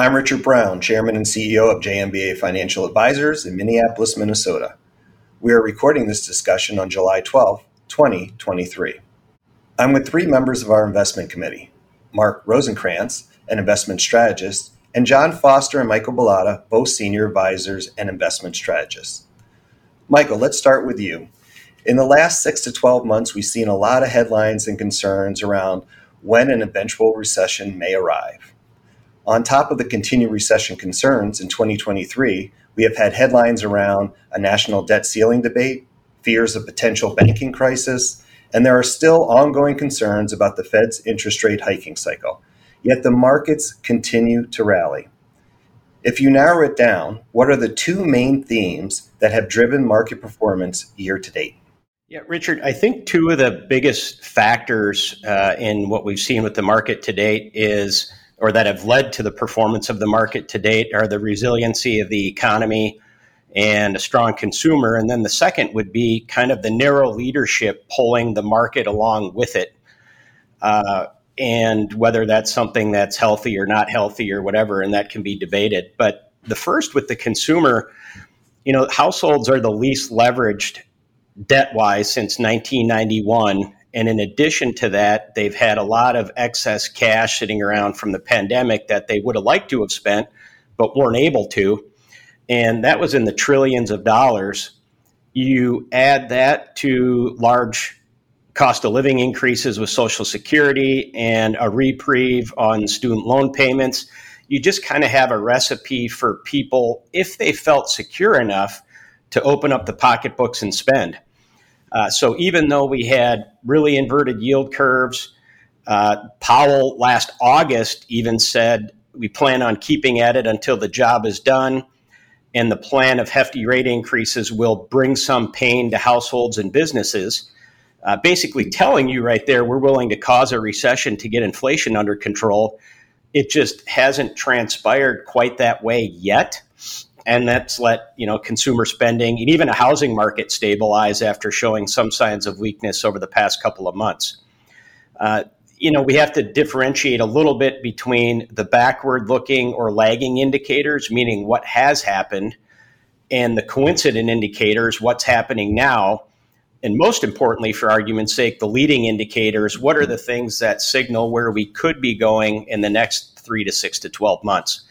I'm Richard Brown, Chairman and CEO of JNBA Financial Advisors in Minneapolis, Minnesota. We are recording this discussion on July 12, 2023. I'm with three members of our investment committee Mark Rosenkranz, an investment strategist, and John Foster and Michael Bilotta, both senior advisors and investment strategists. Michael, let's start with you. In the last six to 12 months, we've seen a lot of headlines and concerns around when an eventual recession may arrive. On top of the continued recession concerns in 2023, we have had headlines around a national debt ceiling debate, fears of potential banking crisis, and there are still ongoing concerns about the Fed's interest rate hiking cycle. Yet the markets continue to rally. If you narrow it down, what are the two main themes that have driven market performance year to date? Yeah, Richard, I think two of the biggest factors uh, in what we've seen with the market to date is, or that have led to the performance of the market to date, are the resiliency of the economy and a strong consumer. And then the second would be kind of the narrow leadership pulling the market along with it. Uh, and whether that's something that's healthy or not healthy or whatever, and that can be debated. But the first with the consumer, you know, households are the least leveraged debt wise since 1991. And in addition to that, they've had a lot of excess cash sitting around from the pandemic that they would have liked to have spent, but weren't able to. And that was in the trillions of dollars. You add that to large cost of living increases with Social Security and a reprieve on student loan payments. You just kind of have a recipe for people, if they felt secure enough, to open up the pocketbooks and spend. Uh, so even though we had really inverted yield curves, uh, Powell last August even said we plan on keeping at it until the job is done. And the plan of hefty rate increases will bring some pain to households and businesses. Uh, basically, telling you right there, we're willing to cause a recession to get inflation under control. It just hasn't transpired quite that way yet and that's let you know consumer spending and even a housing market stabilize after showing some signs of weakness over the past couple of months. Uh, you know, we have to differentiate a little bit between the backward looking or lagging indicators, meaning what has happened, and the coincident indicators, what's happening now. And most importantly, for argument's sake, the leading indicators, what are the things that signal where we could be going in the next three to six to 12 months?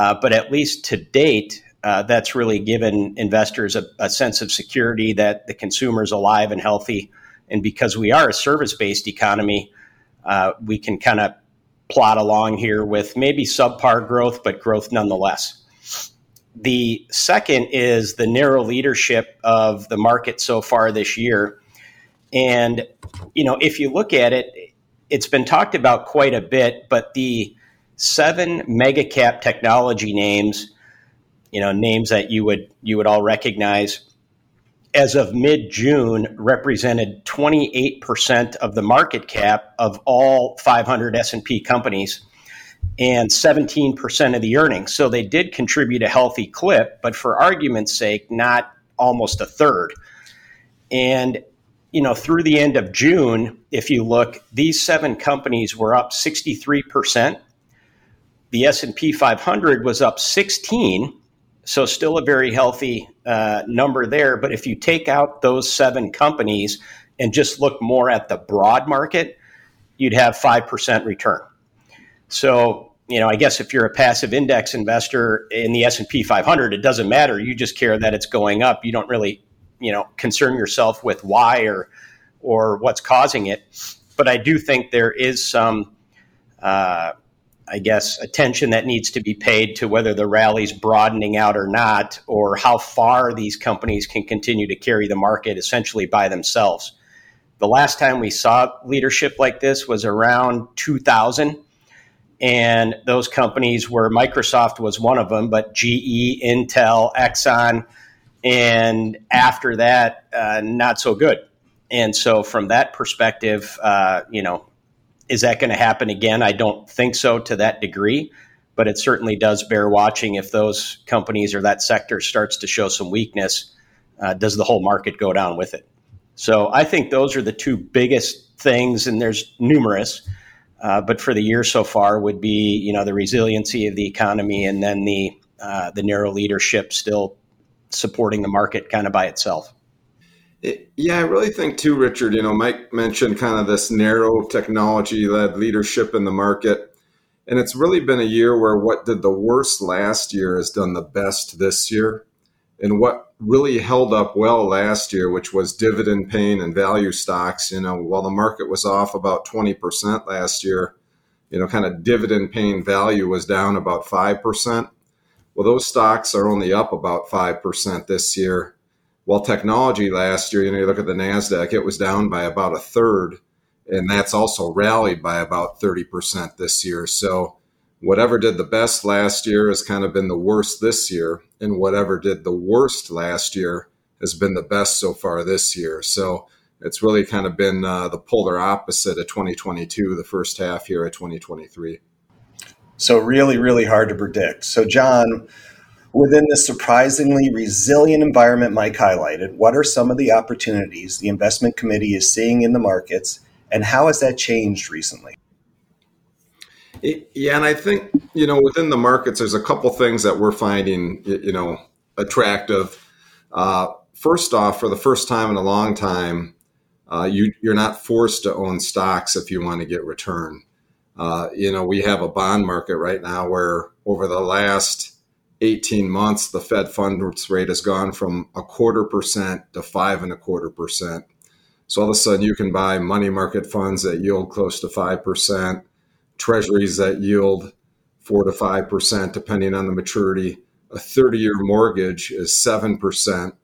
Uh, but at least to date, uh, that's really given investors a, a, sense of security that the consumer is alive and healthy. And because we are a service based economy, uh, we can kind of plot along here with maybe subpar growth, but growth nonetheless. The second is the narrow leadership of the market so far this year. And, you know, if you look at it, it's been talked about quite a bit, but the seven mega cap technology names, you know, names that you would you would all recognize, as of mid June, represented 28% of the market cap of all 500 S&P companies and 17% of the earnings. So they did contribute a healthy clip, but for argument's sake, not almost a third. And you know, through the end of June, if you look, these seven companies were up 63% the S&P 500 was up 16, so still a very healthy uh, number there. But if you take out those seven companies and just look more at the broad market, you'd have 5% return. So, you know, I guess if you're a passive index investor in the S&P 500, it doesn't matter. You just care that it's going up. You don't really, you know, concern yourself with why or or what's causing it. But I do think there is some uh, I guess, attention that needs to be paid to whether the rally's broadening out or not, or how far these companies can continue to carry the market essentially by themselves. The last time we saw leadership like this was around 2000. And those companies were Microsoft was one of them, but GE, Intel, Exxon, and after that, uh, not so good. And so, from that perspective, uh, you know, is that going to happen again? I don't think so to that degree, but it certainly does bear watching if those companies or that sector starts to show some weakness. Uh, does the whole market go down with it? So I think those are the two biggest things, and there's numerous. Uh, but for the year so far, would be you know the resiliency of the economy, and then the uh, the narrow leadership still supporting the market kind of by itself. Yeah, I really think too, Richard. You know, Mike mentioned kind of this narrow technology-led leadership in the market, and it's really been a year where what did the worst last year has done the best this year, and what really held up well last year, which was dividend paying and value stocks. You know, while the market was off about twenty percent last year, you know, kind of dividend paying value was down about five percent. Well, those stocks are only up about five percent this year well, technology last year, you know, you look at the NASDAQ, it was down by about a third, and that's also rallied by about 30% this year. So, whatever did the best last year has kind of been the worst this year, and whatever did the worst last year has been the best so far this year. So, it's really kind of been uh, the polar opposite of 2022, the first half here of 2023. So, really, really hard to predict. So, John, Within the surprisingly resilient environment Mike highlighted, what are some of the opportunities the investment committee is seeing in the markets, and how has that changed recently? Yeah, and I think you know within the markets, there's a couple things that we're finding you know attractive. Uh, first off, for the first time in a long time, uh, you, you're not forced to own stocks if you want to get return. Uh, you know, we have a bond market right now where over the last 18 months, the Fed funds rate has gone from a quarter percent to five and a quarter percent. So all of a sudden, you can buy money market funds that yield close to five percent, treasuries that yield four to five percent, depending on the maturity. A 30-year mortgage is seven percent.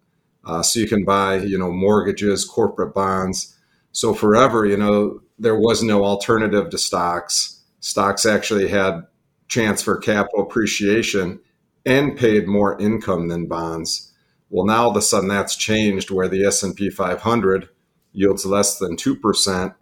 Uh, so you can buy, you know, mortgages, corporate bonds. So forever, you know, there was no alternative to stocks. Stocks actually had chance for capital appreciation and paid more income than bonds. Well, now all of a sudden that's changed where the S&P 500 yields less than 2%,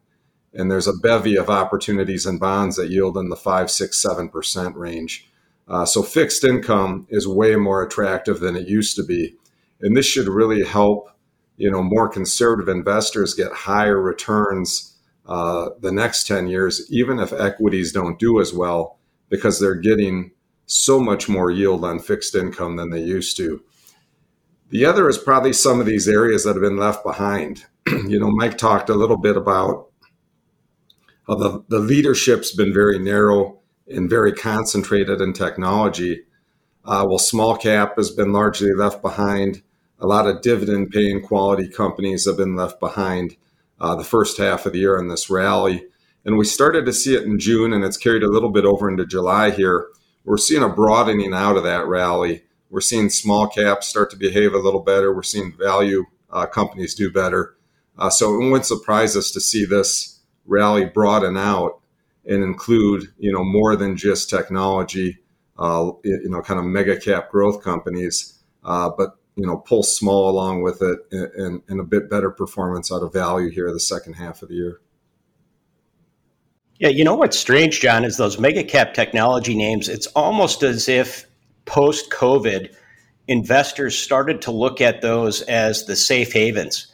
and there's a bevy of opportunities in bonds that yield in the 5, 6, 7% range. Uh, so fixed income is way more attractive than it used to be. And this should really help, you know, more conservative investors get higher returns uh, the next 10 years, even if equities don't do as well, because they're getting so much more yield on fixed income than they used to. The other is probably some of these areas that have been left behind. you know, Mike talked a little bit about how the, the leadership's been very narrow and very concentrated in technology. Uh, well, small cap has been largely left behind. A lot of dividend paying quality companies have been left behind uh, the first half of the year in this rally. And we started to see it in June, and it's carried a little bit over into July here we're seeing a broadening out of that rally. We're seeing small caps start to behave a little better. We're seeing value uh, companies do better. Uh, so it wouldn't surprise us to see this rally broaden out and include, you know, more than just technology, uh, you know, kind of mega cap growth companies, uh, but you know, pull small along with it and, and a bit better performance out of value here the second half of the year. Yeah, you know what's strange, John, is those mega cap technology names. It's almost as if post COVID, investors started to look at those as the safe havens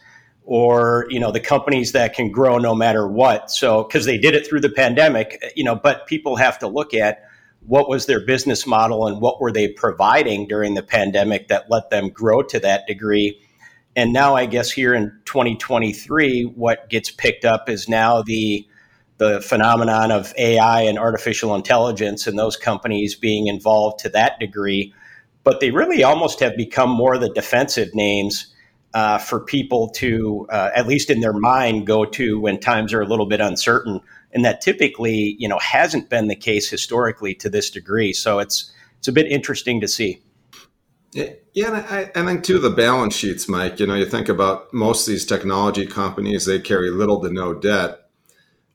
or you know the companies that can grow no matter what so because they did it through the pandemic you know but people have to look at what was their business model and what were they providing during the pandemic that let them grow to that degree and now i guess here in 2023 what gets picked up is now the the phenomenon of AI and artificial intelligence and those companies being involved to that degree. But they really almost have become more the defensive names uh, for people to, uh, at least in their mind, go to when times are a little bit uncertain. And that typically, you know, hasn't been the case historically to this degree. So it's it's a bit interesting to see. Yeah, and I, I think too the balance sheets, Mike. You know, you think about most of these technology companies; they carry little to no debt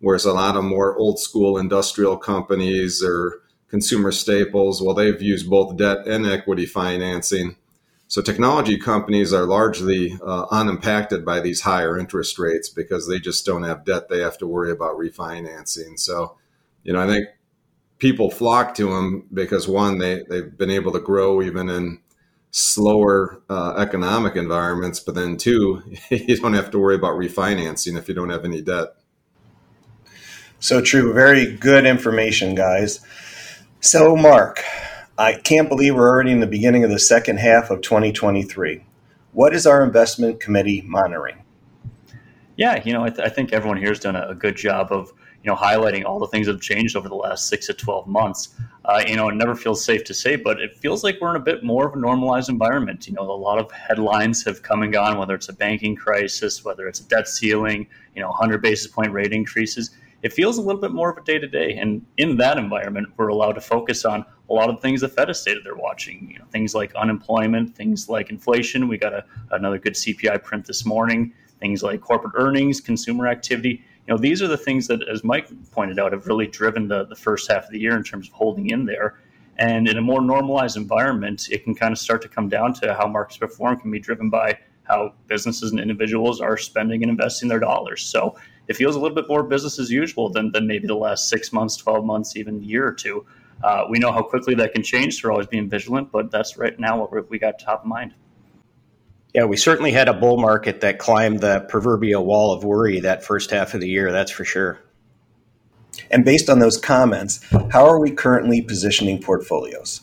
whereas a lot of more old school industrial companies or consumer staples, well, they've used both debt and equity financing. So technology companies are largely uh, unimpacted by these higher interest rates because they just don't have debt they have to worry about refinancing. So, you know, I think people flock to them because one, they, they've been able to grow even in slower uh, economic environments, but then two, you don't have to worry about refinancing if you don't have any debt. So true. Very good information, guys. So, Mark, I can't believe we're already in the beginning of the second half of 2023. What is our investment committee monitoring? Yeah, you know, I, th- I think everyone here has done a, good job of, you know, highlighting all the things that have changed over the last six to 12 months. Uh, you know, it never feels safe to say, but it feels like we're in a bit more of a normalized environment. You know, a lot of headlines have come and gone, whether it's a banking crisis, whether it's a debt ceiling, you know, 100 basis point rate increases. It feels a little bit more of a day to day. And in that environment, we're allowed to focus on a lot of the things the Fed has stated they're watching. You know, things like unemployment, things like inflation. We got a, another good CPI print this morning things like corporate earnings, consumer activity. You know, these are the things that, as Mike pointed out, have really driven the, the first half of the year in terms of holding in there. And in a more normalized environment, it can kind of start to come down to how markets perform can be driven by how businesses and individuals are spending and investing their dollars. So it feels a little bit more business as usual than, than maybe the last six months, 12 months, even a year or two. Uh, we know how quickly that can change, so we're always being vigilant, but that's right now what we got top of mind. Yeah, we certainly had a bull market that climbed the proverbial wall of worry that first half of the year, that's for sure. And based on those comments, how are we currently positioning portfolios?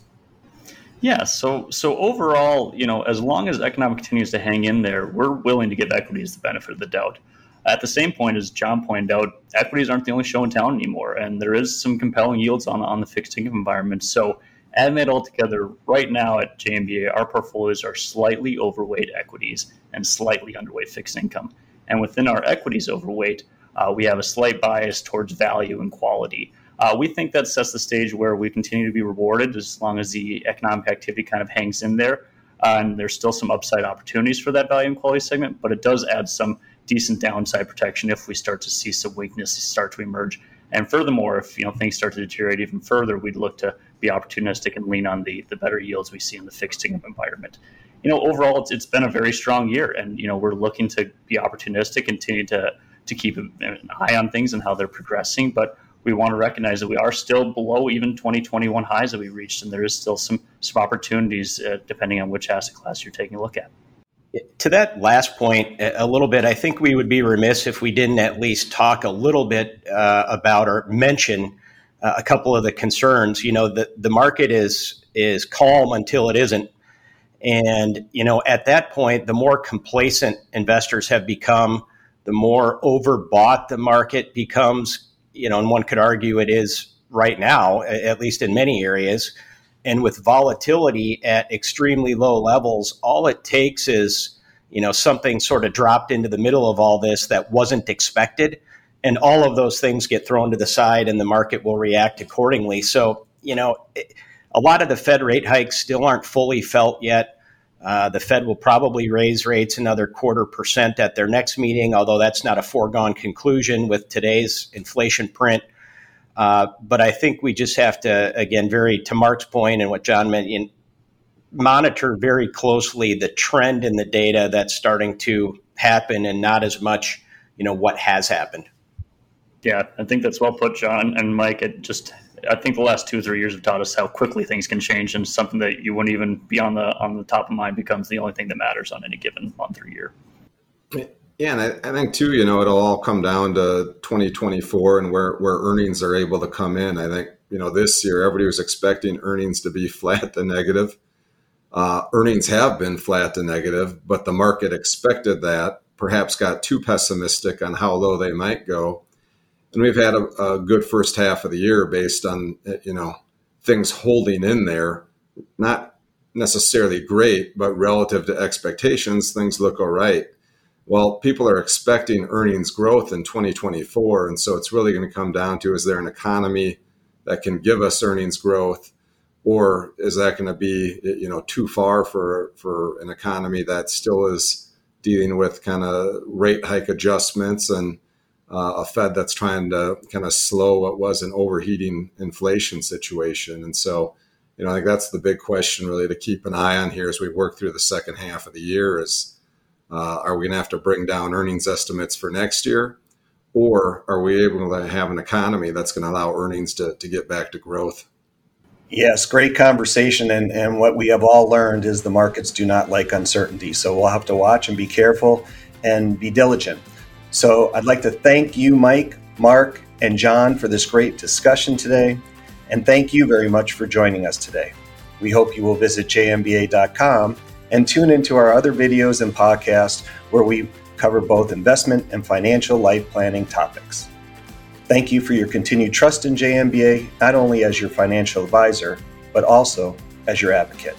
Yeah, so so overall, you know, as long as economic continues to hang in there, we're willing to give equities the benefit of the doubt. At the same point, as John pointed out, equities aren't the only show in town anymore, and there is some compelling yields on on the fixed income environment. So Adding that all together, right now at JNBA, our portfolios are slightly overweight equities and slightly underweight fixed income. And within our equities overweight, uh, we have a slight bias towards value and quality. Uh, we think that sets the stage where we continue to be rewarded as long as the economic activity kind of hangs in there. Uh, and there's still some upside opportunities for that value and quality segment, but it does add some decent downside protection if we start to see some weakness start to emerge. And furthermore, if you know things start to deteriorate even further, we'd look to be opportunistic and lean on the the better yields we see in the fixed income environment. You know, overall, it's, it's been a very strong year, and you know we're looking to be opportunistic, continue to to keep an eye on things and how they're progressing, but we want to recognize that we are still below even 2021 highs that we reached, and there is still some some opportunities uh, depending on which asset class you're taking a look at. To that last point, a little bit, I think we would be remiss if we didn't at least talk a little bit uh, about or mention uh, a couple of the concerns. You know, the, the market is is calm until it isn't. And, you know, at that point, the more complacent investors have become, the more overbought the market becomes, you know, and one could argue it is right now, at least in many areas. And with volatility at extremely low levels, all it takes is, you know, something sort of dropped into the middle of all this that wasn't expected and all of those things get thrown to the side and the market will react accordingly. So, you know, a lot of the Fed rate hikes still aren't fully felt yet. Uh, the Fed will probably raise rates another quarter percent at their next meeting, although that's not a foregone conclusion with today's inflation print. Uh, but I think we just have to, again, very to Mark's point and what John mentioned, monitor very closely the trend in the data that's starting to happen and not as much, you know, what has happened. Yeah, I think that's well put, John and Mike. It just I think the last two or three years have taught us how quickly things can change, and something that you wouldn't even be on the on the top of mind becomes the only thing that matters on any given month or year. Yeah, and I, I think too, you know, it'll all come down to 2024 and where where earnings are able to come in. I think you know this year everybody was expecting earnings to be flat to negative. Uh, earnings have been flat to negative, but the market expected that. Perhaps got too pessimistic on how low they might go and we've had a, a, good first half of the year based on you know things holding in there not necessarily great but relative to expectations things look all right well people are expecting earnings growth in 2024 and so it's really going to come down to is there an economy that can give us earnings growth or is that going to be you know too far for for an economy that still is dealing with kind of rate hike adjustments and uh, a Fed that's trying to kind of slow what was an overheating inflation situation. And so, you know, I think that's the big question really to keep an eye on here as we work through the second half of the year is uh, are we going to have to bring down earnings estimates for next year? Or are we able to have an economy that's going to allow earnings to, to get back to growth? Yes, great conversation. And, and what we have all learned is the markets do not like uncertainty. So we'll have to watch and be careful and be diligent. So I'd like to thank you, Mike, Mark, and John for this great discussion today. And thank you very much for joining us today. We hope you will visit jnba.com and tune into our other videos and podcasts where we cover both investment and financial life planning topics. Thank you for your continued trust in JNBA, not only as your financial advisor, but also as your advocate.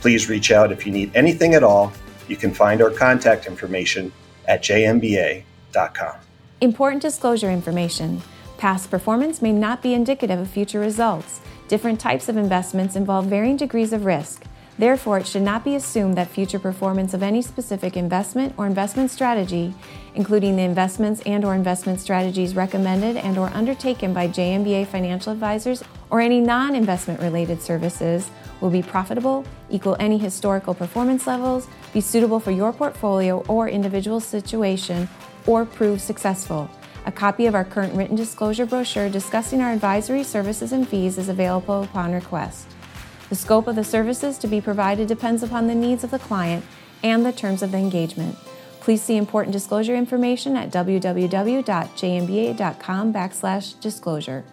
Please reach out if you need anything at all. You can find our contact information at jnba.com. Important disclosure information. Past performance may not be indicative of future results. Different types of investments involve varying degrees of risk. Therefore, it should not be assumed that future performance of any specific investment or investment strategy, including the investments and or investment strategies recommended and or undertaken by JNBA financial advisors or any non-investment related services, will be profitable, equal any historical performance levels, be suitable for your portfolio or individual situation, or prove successful. A copy of our current written disclosure brochure discussing our advisory services and fees is available upon request. The scope of the services to be provided depends upon the needs of the client and the terms of the engagement. Please see important disclosure information at www.jnba.com backslash disclosure.